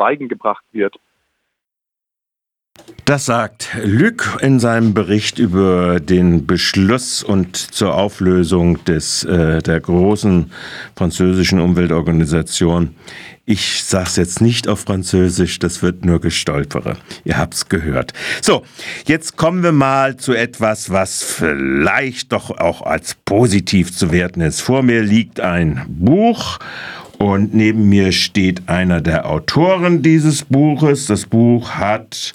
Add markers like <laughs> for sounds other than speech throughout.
Schweigen gebracht wird. Das sagt Luc in seinem Bericht über den Beschluss und zur Auflösung des, äh, der großen französischen Umweltorganisation. Ich sage es jetzt nicht auf Französisch, das wird nur gestolpere. Ihr habt es gehört. So, jetzt kommen wir mal zu etwas, was vielleicht doch auch als positiv zu werten ist. Vor mir liegt ein Buch und neben mir steht einer der Autoren dieses Buches. Das Buch hat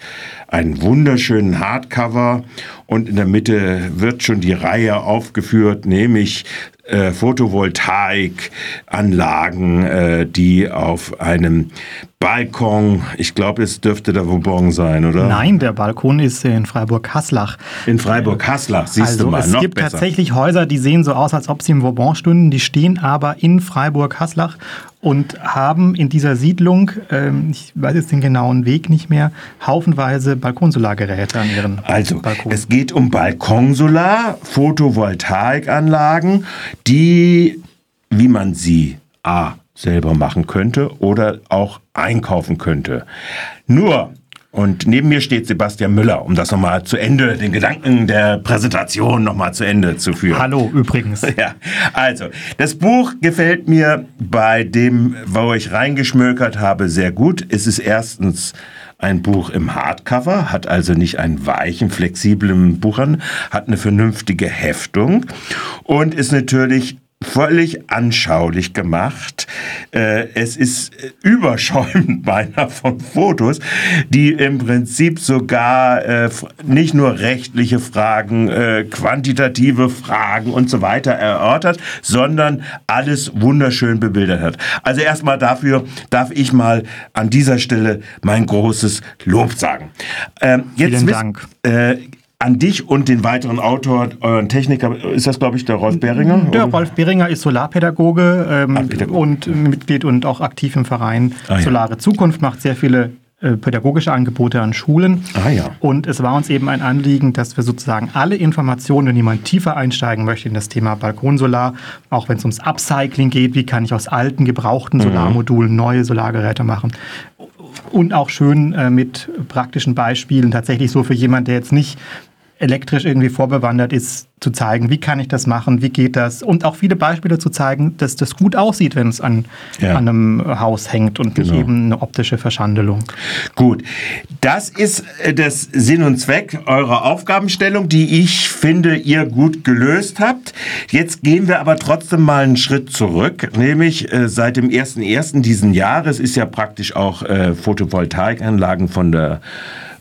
einen wunderschönen Hardcover und in der Mitte wird schon die Reihe aufgeführt, nämlich äh, Photovoltaikanlagen, äh, die auf einem Balkon, ich glaube, es dürfte der Vauban sein, oder? Nein, der Balkon ist in Freiburg-Hasslach. In Freiburg-Hasslach, siehst also du mal, es noch gibt besser. tatsächlich Häuser, die sehen so aus, als ob sie im Vauban stünden, die stehen aber in Freiburg-Hasslach und haben in dieser Siedlung, ähm, ich weiß jetzt den genauen Weg nicht mehr, haufenweise Balkonsolargeräte an ihren Also, Balkon. es geht um Balkonsolar, Photovoltaikanlagen, die, wie man sie A selber machen könnte oder auch einkaufen könnte. Nur, und neben mir steht Sebastian Müller, um das nochmal zu Ende, den Gedanken der Präsentation nochmal zu Ende zu führen. Hallo übrigens. <laughs> Ja, also, das Buch gefällt mir bei dem, wo ich reingeschmökert habe, sehr gut. Es ist erstens ein Buch im Hardcover, hat also nicht einen weichen, flexiblen Buchern, hat eine vernünftige Heftung und ist natürlich völlig anschaulich gemacht. Äh, Es ist überschäumend <laughs> beinahe von Fotos, die im Prinzip sogar äh, nicht nur rechtliche Fragen, äh, quantitative Fragen und so weiter erörtert, sondern alles wunderschön bebildert hat. Also erstmal dafür darf ich mal an dieser Stelle mein großes Lob sagen. Ähm, Vielen Dank. Äh, an dich und den weiteren Autor, euren Techniker, ist das, glaube ich, der Rolf Behringer? Der Rolf Behringer ist Solarpädagoge ähm, Ah, und Mitglied und auch aktiv im Verein Ah, ja. Solare Zukunft, macht sehr viele äh, pädagogische Angebote an Schulen. Ah, ja. Und es war uns eben ein Anliegen, dass wir sozusagen alle Informationen, wenn jemand tiefer einsteigen möchte in das Thema Balkonsolar, auch wenn es ums Upcycling geht, wie kann ich aus alten, gebrauchten Solarmodulen neue Solargeräte machen, und auch schön äh, mit praktischen Beispielen, tatsächlich so für jemanden, der jetzt nicht elektrisch irgendwie vorbewandert ist, zu zeigen, wie kann ich das machen, wie geht das und auch viele Beispiele zu zeigen, dass das gut aussieht, wenn es an, Ja. an einem Haus hängt und nicht Genau. eben eine optische Verschandelung. Gut, das ist äh, das Sinn und Zweck eurer Aufgabenstellung, die ich finde, ihr gut gelöst habt. Jetzt gehen wir aber trotzdem mal einen Schritt zurück, nämlich äh, seit dem 1.1. diesen Jahres ist ja praktisch auch äh, Photovoltaikanlagen von der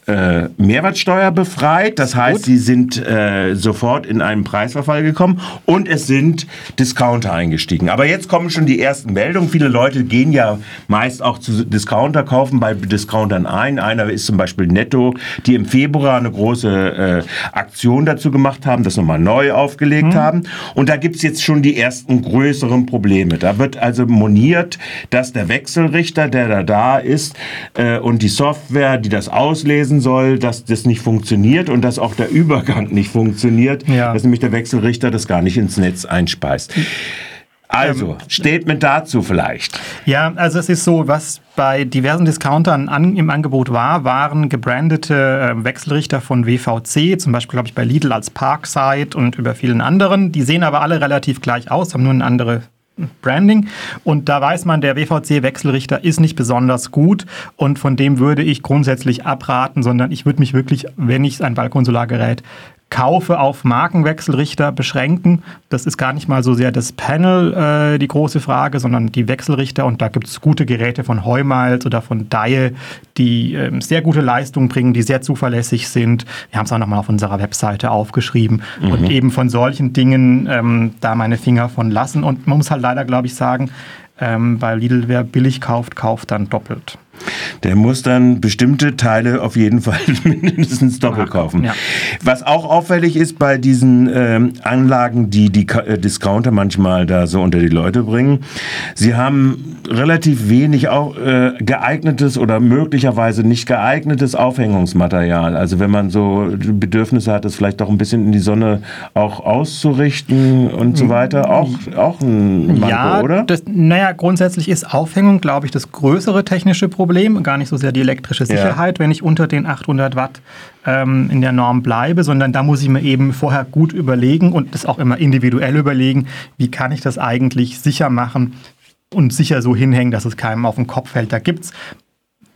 äh, Mehrwertsteuer befreit. Das heißt, sie sind äh, sofort in einen Preisverfall gekommen und es sind Discounter eingestiegen. Aber jetzt kommen schon die ersten Meldungen. Viele Leute gehen ja meist auch zu Discounter, kaufen bei Discountern ein. Einer ist zum Beispiel Netto, die im Februar eine große äh, Aktion dazu gemacht haben, das nochmal neu aufgelegt haben. Und da gibt's jetzt schon die ersten größeren Probleme. Da wird also moniert, dass der Wechselrichter, der da da ist, äh, und die Software, die das auslesen soll, dass das nicht funktioniert und dass auch der Übergang nicht funktioniert, Ja. dass nämlich der Wechselrichter das gar nicht ins Netz einspeist. Also, Statement dazu vielleicht. Ja, also es ist so, was bei diversen Discountern an, im Angebot war, waren gebrandete äh, Wechselrichter von WVC, zum Beispiel glaube ich bei Lidl als Parkside und über vielen anderen. Die sehen aber alle relativ gleich aus, haben nur ein andere Branding. Und da weiß man, der WVC-Wechselrichter ist nicht besonders gut und von dem würde ich grundsätzlich abraten, sondern ich würde mich wirklich, wenn ich ein Balkonsolargerät kaufe, auf Markenwechselrichter beschränken. Das ist gar nicht mal so sehr das Panel äh, die große Frage, sondern die Wechselrichter. Und da gibt es gute Geräte von Heumiles oder von Dye, die ähm, sehr gute Leistung bringen, die sehr zuverlässig sind. Wir haben es auch nochmal auf unserer Webseite aufgeschrieben. Und eben von solchen Dingen ähm, da meine Finger von lassen. Und man muss halt leider, glaube ich, sagen, ähm, weil Lidl, wer billig kauft, kauft dann doppelt. Der muss dann bestimmte Teile auf jeden Fall <laughs> mindestens doppelt kaufen. Ja. Was auch auffällig ist bei diesen ähm, Anlagen, die die äh, Discounter manchmal da so unter die Leute bringen, sie haben relativ wenig auch, äh, geeignetes oder möglicherweise nicht geeignetes Aufhängungsmaterial. Also wenn man so Bedürfnisse hat, das vielleicht doch ein bisschen in die Sonne auch auszurichten und so weiter, auch, auch ein Manko, ja, oder? Das, naja, grundsätzlich ist Aufhängung, glaube ich, das größere technische Problem. Gar gar nicht so sehr die elektrische Sicherheit, ja. wenn ich unter den 800 Watt ähm, in der Norm bleibe, sondern da muss ich mir eben vorher gut überlegen und das auch immer individuell überlegen, wie kann ich das eigentlich sicher machen, und sicher so hinhängen, dass es keinem auf den Kopf fällt. Da gibt es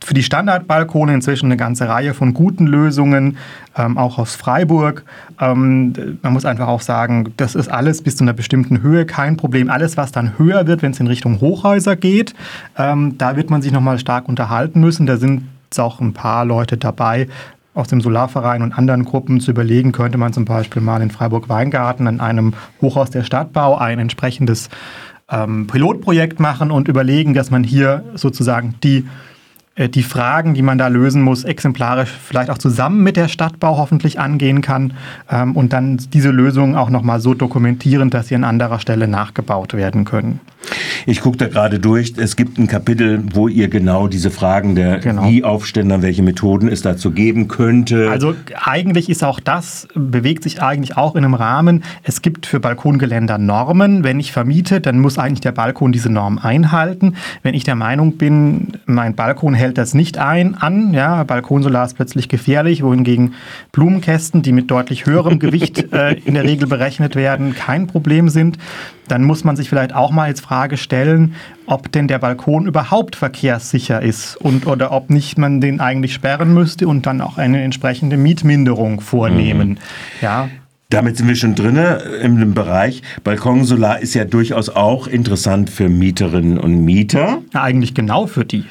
für die Standardbalkone inzwischen eine ganze Reihe von guten Lösungen, ähm, auch aus Freiburg. Ähm, man muss einfach auch sagen, das ist alles bis zu einer bestimmten Höhe kein Problem. Alles, was dann höher wird, wenn es in Richtung Hochhäuser geht, ähm, da wird man sich nochmal stark unterhalten müssen. Da sind auch ein paar Leute dabei, aus dem Solarverein und anderen Gruppen zu überlegen, könnte man zum Beispiel mal in Freiburg-Weingarten an einem Hochhaus der Stadtbau ein entsprechendes ähm, Pilotprojekt machen und überlegen, dass man hier sozusagen die die Fragen, die man da lösen muss, exemplarisch vielleicht auch zusammen mit der Stadtbau hoffentlich angehen kann ähm, und dann diese Lösungen auch nochmal so dokumentieren, dass sie an anderer Stelle nachgebaut werden können. Ich gucke da gerade durch. Es gibt ein Kapitel, wo ihr genau diese Fragen der genau. Wie-Aufständer, welche Methoden es dazu geben könnte. Also eigentlich ist auch das, bewegt sich eigentlich auch in einem Rahmen. Es gibt für Balkongeländer Normen. Wenn ich vermiete, dann muss eigentlich der Balkon diese Norm einhalten. Wenn ich der Meinung bin, mein Balkon hält das nicht ein, an, ja, Balkonsolar ist plötzlich gefährlich, wohingegen Blumenkästen, die mit deutlich höherem Gewicht <laughs> äh, in der Regel berechnet werden, kein Problem sind, dann muss man sich vielleicht auch mal jetzt Frage stellen, ob denn der Balkon überhaupt verkehrssicher ist und oder ob nicht man den eigentlich sperren müsste und dann auch eine entsprechende Mietminderung vornehmen. Mhm. Ja. Damit sind wir schon drin im Bereich. Balkonsolar ist ja durchaus auch interessant für Mieterinnen und Mieter. Ja, eigentlich genau für die.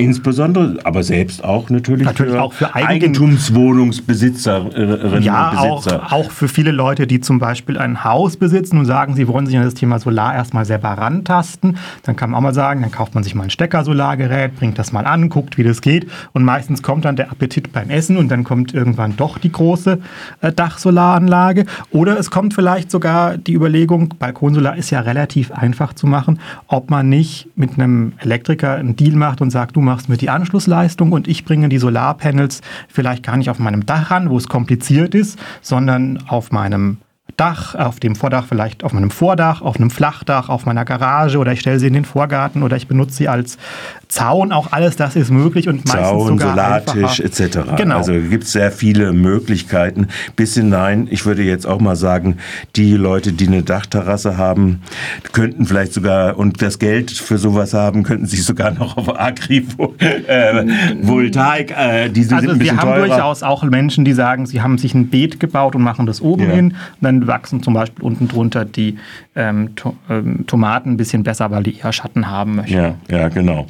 Insbesondere, aber selbst auch natürlich, natürlich für, auch für Eigentumswohnungsbesitzerinnen ja, und Besitzer. Auch, auch für viele Leute, die zum Beispiel ein Haus besitzen und sagen, sie wollen sich an das Thema Solar erstmal selber rantasten. Dann kann man auch mal sagen, dann kauft man sich mal ein Stecker-Solargerät, bringt das mal an, guckt, wie das geht. Und meistens kommt dann der Appetit beim Essen und dann kommt irgendwann doch die große äh, Dachsolaranlage. Oder es kommt vielleicht sogar die Überlegung, Balkonsolar ist ja relativ einfach zu machen, ob man nicht mit einem Elektriker einen Deal macht und sagt, du machst mir die Anschlussleistung und ich bringe die Solarpanels vielleicht gar nicht auf meinem Dach an, wo es kompliziert ist, sondern auf meinem Dach, auf dem Vordach vielleicht auf meinem Vordach, auf einem Flachdach, auf meiner Garage oder ich stelle sie in den Vorgarten oder ich benutze sie als Zaun. Auch alles das ist möglich und meistens Zaun, sogar Solartisch etc. Genau. Also gibt es sehr viele Möglichkeiten. Bis hinein, ich würde jetzt auch mal sagen, die Leute, die eine Dachterrasse haben, könnten vielleicht sogar und das Geld für sowas haben, könnten sich sogar noch auf Agrivoltaik, <laughs> äh, äh, die sind also ein bisschen wir haben teurer. durchaus auch Menschen, die sagen, sie haben sich ein Beet gebaut und machen das oben ja. hin. dann wachsen zum Beispiel unten drunter die ähm, to ähm, Tomaten ein bisschen besser, weil die eher Schatten haben möchten. Ja, ja, genau.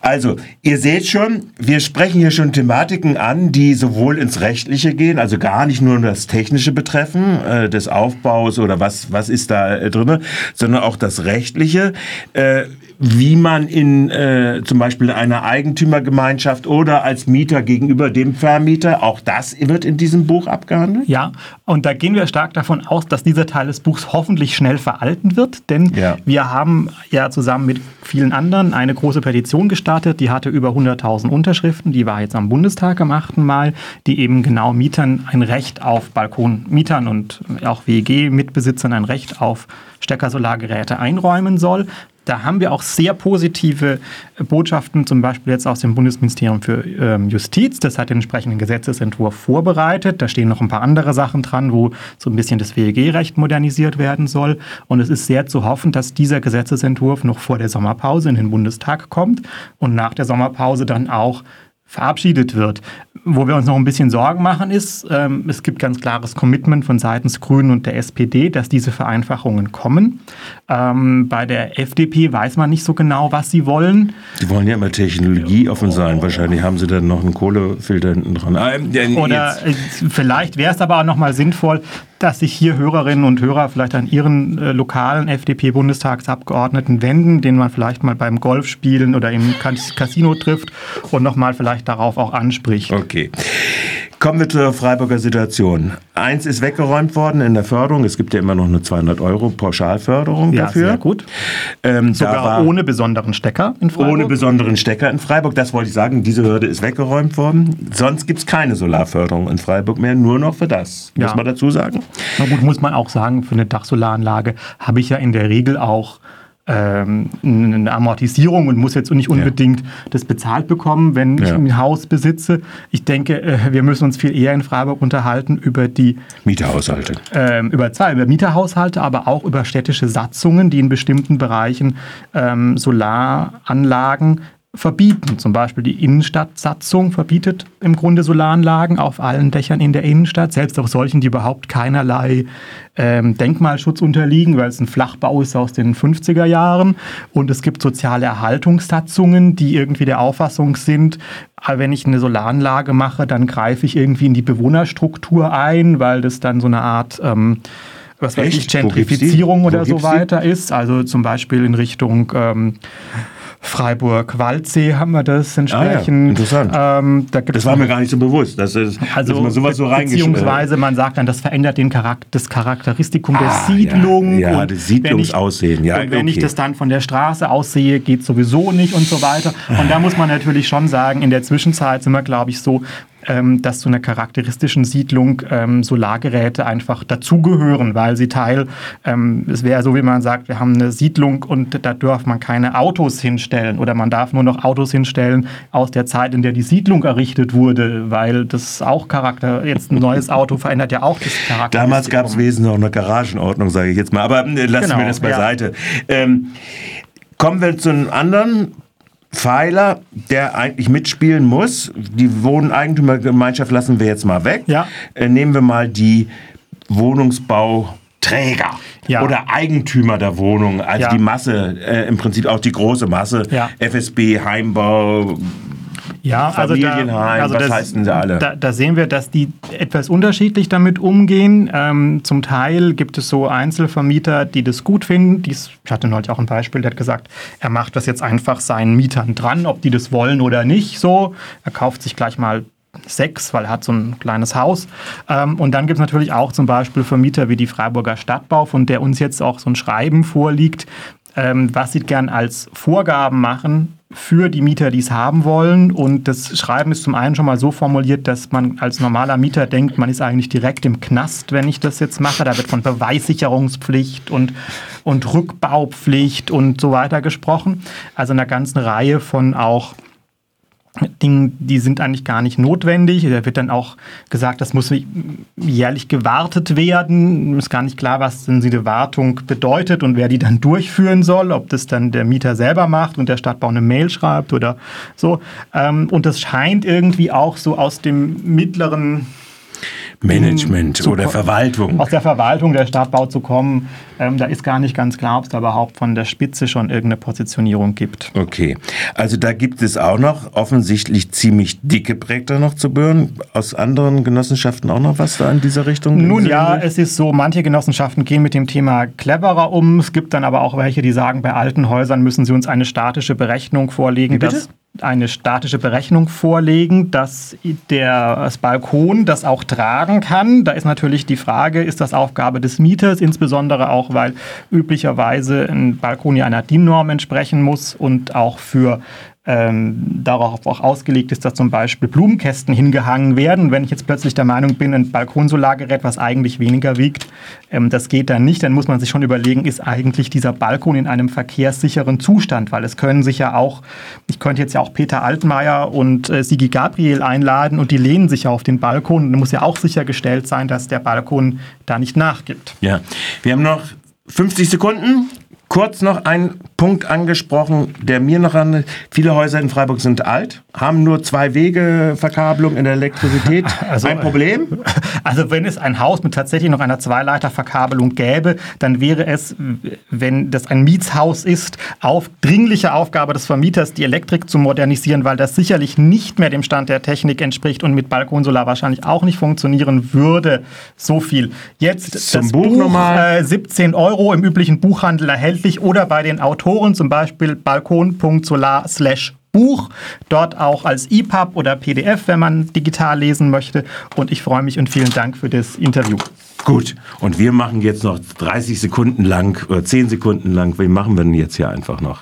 Also, ihr seht schon, wir sprechen hier schon Thematiken an, die sowohl ins Rechtliche gehen, also gar nicht nur das Technische betreffen, äh, des Aufbaus oder was, was ist da äh, drin, sondern auch das Rechtliche. Äh, wie man in äh, zum Beispiel einer Eigentümergemeinschaft oder als Mieter gegenüber dem Vermieter, auch das wird in diesem Buch abgehandelt? Ja, und da gehen wir stark davon aus, dass dieser Teil des Buchs hoffentlich schnell veralten wird, denn ja. wir haben ja zusammen mit vielen anderen eine große Petition gestartet, die hatte über 100.000 Unterschriften, die war jetzt am Bundestag am 8. Mal, die eben genau Mietern ein Recht auf Balkonmietern und auch WEG-Mitbesitzern ein Recht auf Steckersolargeräte einräumen soll. Da haben wir auch sehr positive Botschaften, zum Beispiel jetzt aus dem Bundesministerium für ähm, Justiz. Das hat den entsprechenden Gesetzesentwurf vorbereitet. Da stehen noch ein paar andere Sachen dran, wo so ein bisschen das WEG-Recht modernisiert werden soll. Und es ist sehr zu hoffen, dass dieser Gesetzesentwurf noch vor der Sommerpause in den Bundestag kommt und nach der Sommerpause dann auch verabschiedet wird. Wo wir uns noch ein bisschen Sorgen machen, ist, ähm, es gibt ganz klares Commitment von seitens Grünen und der SPD, dass diese Vereinfachungen kommen. Ähm, bei der FDP weiß man nicht so genau, was sie wollen. Die wollen ja immer technologieoffen sein. Wahrscheinlich haben sie dann noch einen Kohlefilter hinten dran. Ah, Oder äh, vielleicht wäre es aber auch noch mal sinnvoll, dass sich hier Hörerinnen und Hörer vielleicht an ihren äh, lokalen FDP-Bundestagsabgeordneten wenden, den man vielleicht mal beim Golfspielen oder im Casino trifft und nochmal vielleicht darauf auch anspricht. Okay. Kommen wir zur Freiburger Situation. Eins ist weggeräumt worden in der Förderung. Es gibt ja immer noch eine 200 Euro Pauschalförderung ja, dafür. Sehr gut. Ähm, Sogar ohne besonderen Stecker in Freiburg? Ohne besonderen Stecker in Freiburg. Das wollte ich sagen. Diese Hürde ist weggeräumt worden. Sonst gibt es keine Solarförderung in Freiburg mehr. Nur noch für das. Ja. Muss man dazu sagen. Na gut, muss man auch sagen, für eine Dachsolaranlage habe ich ja in der Regel auch ähm, eine Amortisierung und muss jetzt nicht unbedingt ja. das bezahlt bekommen, wenn ich ja. ein Haus besitze. Ich denke, äh, wir müssen uns viel eher in Freiburg unterhalten über die Mieterhaushalte. Ähm, über zwei, über Mieterhaushalte, aber auch über städtische Satzungen, die in bestimmten Bereichen ähm, Solaranlagen verbieten. Zum Beispiel die Innenstadtsatzung verbietet im Grunde Solaranlagen auf allen Dächern in der Innenstadt, selbst auf solchen, die überhaupt keinerlei ähm, Denkmalschutz unterliegen, weil es ein Flachbau ist aus den 50er Jahren. Und es gibt soziale Erhaltungssatzungen, die irgendwie der Auffassung sind, äh, wenn ich eine Solaranlage mache, dann greife ich irgendwie in die Bewohnerstruktur ein, weil das dann so eine Art... Ähm, was weiß ich, Gentrifizierung oder so weiter ist. Also zum Beispiel in Richtung ähm, Freiburg-Waldsee haben wir das entsprechend. Ah, ja. Interessant. Ähm, da das war mir gar nicht so bewusst, dass, es, also, dass man sowas so Beziehungsweise man sagt dann, das verändert den Charakter, das Charakteristikum ah, der Siedlung. Ja, ja das Siedlungsaussehen. Ja, wenn okay. ich das dann von der Straße aussehe, geht sowieso nicht und so weiter. Und da muss man natürlich schon sagen, in der Zwischenzeit sind wir, glaube ich, so ähm, dass zu einer charakteristischen Siedlung ähm, Solargeräte einfach dazugehören, weil sie Teil, ähm, es wäre so, wie man sagt, wir haben eine Siedlung und da darf man keine Autos hinstellen oder man darf nur noch Autos hinstellen aus der Zeit, in der die Siedlung errichtet wurde, weil das auch Charakter, jetzt ein neues Auto verändert ja auch das Charakter. Damals gab es wesentlich noch eine Garagenordnung, sage ich jetzt mal, aber äh, lassen genau, wir das beiseite. Ja. Ähm, kommen wir zu einem anderen Pfeiler, der eigentlich mitspielen muss. Die Wohneigentümergemeinschaft lassen wir jetzt mal weg. Ja. Äh, nehmen wir mal die Wohnungsbauträger ja. oder Eigentümer der Wohnung, also ja. die Masse, äh, im Prinzip auch die große Masse. FSB, Heimbau, ja, Familienheim, also da, also was das, heißen sie alle? Da, da, sehen wir, dass die etwas unterschiedlich damit umgehen. Ähm, zum Teil gibt es so Einzelvermieter, die das gut finden. Dies, ich hatte neulich auch ein Beispiel, der hat gesagt, er macht das jetzt einfach seinen Mietern dran, ob die das wollen oder nicht. So, er kauft sich gleich mal sechs, weil er hat so ein kleines Haus. Ähm, und dann gibt es natürlich auch zum Beispiel Vermieter wie die Freiburger Stadtbau, von der uns jetzt auch so ein Schreiben vorliegt, ähm, was sie gern als Vorgaben machen für die Mieter, die es haben wollen. Und das Schreiben ist zum einen schon mal so formuliert, dass man als normaler Mieter denkt, man ist eigentlich direkt im Knast, wenn ich das jetzt mache. Da wird von Beweissicherungspflicht und, und Rückbaupflicht und so weiter gesprochen. Also einer ganzen Reihe von auch Dingen, die sind eigentlich gar nicht notwendig. Da wird dann auch gesagt, das muss jährlich gewartet werden. Ist gar nicht klar, was denn diese Wartung bedeutet und wer die dann durchführen soll. Ob das dann der Mieter selber macht und der Stadtbau eine Mail schreibt oder so. Ähm, und das scheint irgendwie auch so aus dem mittleren Management oder Verwaltung. Aus der Verwaltung der Stadtbau zu kommen. Ähm, da ist gar nicht ganz klar, ob es da überhaupt von der Spitze schon irgendeine Positionierung gibt. Okay, also da gibt es auch noch offensichtlich ziemlich dicke Projekte noch zu büren. Aus anderen Genossenschaften auch noch was da in dieser Richtung? Nun ja, es ist so, manche Genossenschaften gehen mit dem Thema cleverer um. Es gibt dann aber auch welche, die sagen, bei alten Häusern müssen sie uns eine statische Berechnung vorlegen. Wie bitte? Dass eine statische Berechnung vorlegen, dass der, das Balkon das auch tragen kann. Da ist natürlich die Frage, ist das Aufgabe des Mieters, insbesondere auch, weil üblicherweise ein Balkon ja einer DIN-Norm entsprechen muss und auch für ähm, darauf auch ausgelegt ist, dass zum Beispiel Blumenkästen hingehangen werden. Wenn ich jetzt plötzlich der Meinung bin, ein Balkonsolargerät, was eigentlich weniger wiegt, ähm, das geht dann nicht, dann muss man sich schon überlegen, ist eigentlich dieser Balkon in einem verkehrssicheren Zustand? Weil es können sich ja auch, ich könnte jetzt ja auch Peter Altmaier und äh, Sigi Gabriel einladen und die lehnen sich ja auf den Balkon. Dann muss ja auch sichergestellt sein, dass der Balkon da nicht nachgibt. Ja, wir haben noch 50 Sekunden kurz noch ein Punkt angesprochen, der mir noch an. Viele Häuser in Freiburg sind alt, haben nur zwei Wege Verkabelung in der Elektrizität. <laughs> Also, ein Problem? Also wenn es ein Haus mit tatsächlich noch einer Zweileiterverkabelung gäbe, dann wäre es, wenn das ein Mietshaus ist, auf dringliche Aufgabe des Vermieters, die Elektrik zu modernisieren, weil das sicherlich nicht mehr dem Stand der Technik entspricht und mit Balkonsolar wahrscheinlich auch nicht funktionieren würde. So viel. Jetzt Zum das Buch, Buch. Äh, 17 Euro im üblichen Buchhandel erhältlich oder bei den Autoren zum Beispiel balkon.solar Buch, dort auch als EPUB oder PDF, wenn man digital lesen möchte. Und ich freue mich und vielen Dank für das Interview. Gut, und wir machen jetzt noch 30 Sekunden lang oder 10 Sekunden lang. Wie machen wir denn jetzt hier einfach noch?